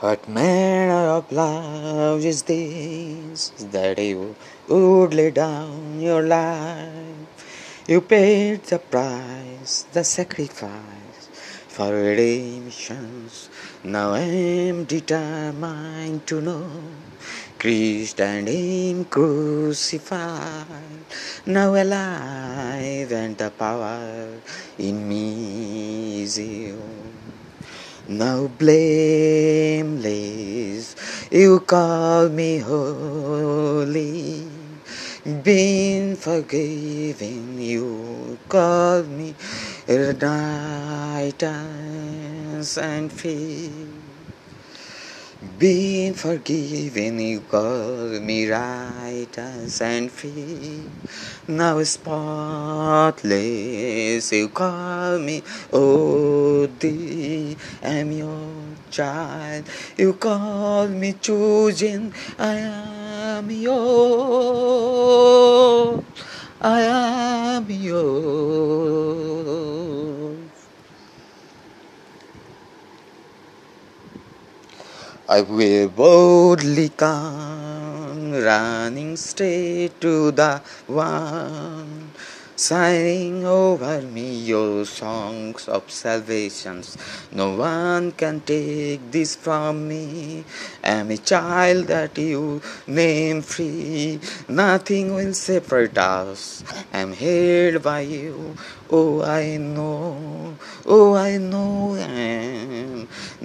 What manner of love is this that you would lay down your life? You paid the price, the sacrifice for redemptions. Now I am determined to know Christ and Him crucified. Now alive and the power in me is you. Now blameless, you call me holy. Been forgiven, you call me righteous and free. Been forgiven, you call me righteous and free. Now spotless, you call me, thee am your child. You call me chosen, I am yours. I am yours. I will boldly come, running straight to the one, signing over me your songs of salvations. No one can take this from me. I'm a child that you name free. Nothing will separate us. I'm held by you. Oh, I know. Oh, I know.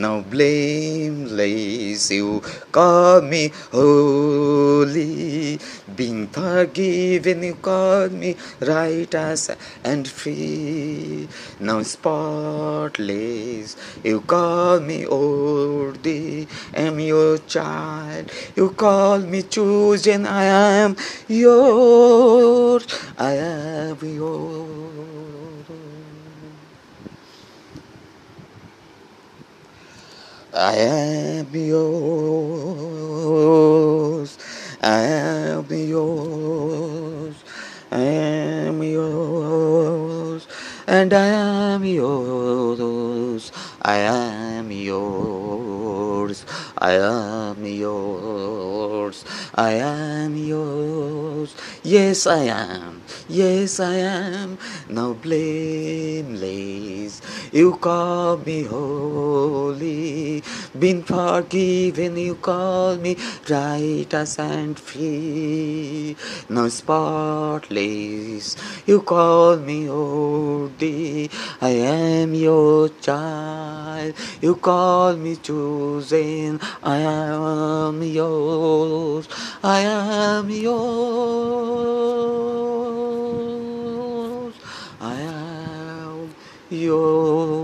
Now blameless, you call me holy. Being forgiven, you call me righteous and free. Now spotless, you call me worthy. Am your child, you call me chosen. I am yours. I am yours. I am yours. I am yours. I am yours. And I am yours. I am yours. I am yours. I am yours. Yes, I am. Yes, I am. Now blameless. You call me holy. Been forgiven. You call me righteous and free. Now spotless. You call me holy. I am your child. You call me chosen. I am yours. I am yours. I am yours.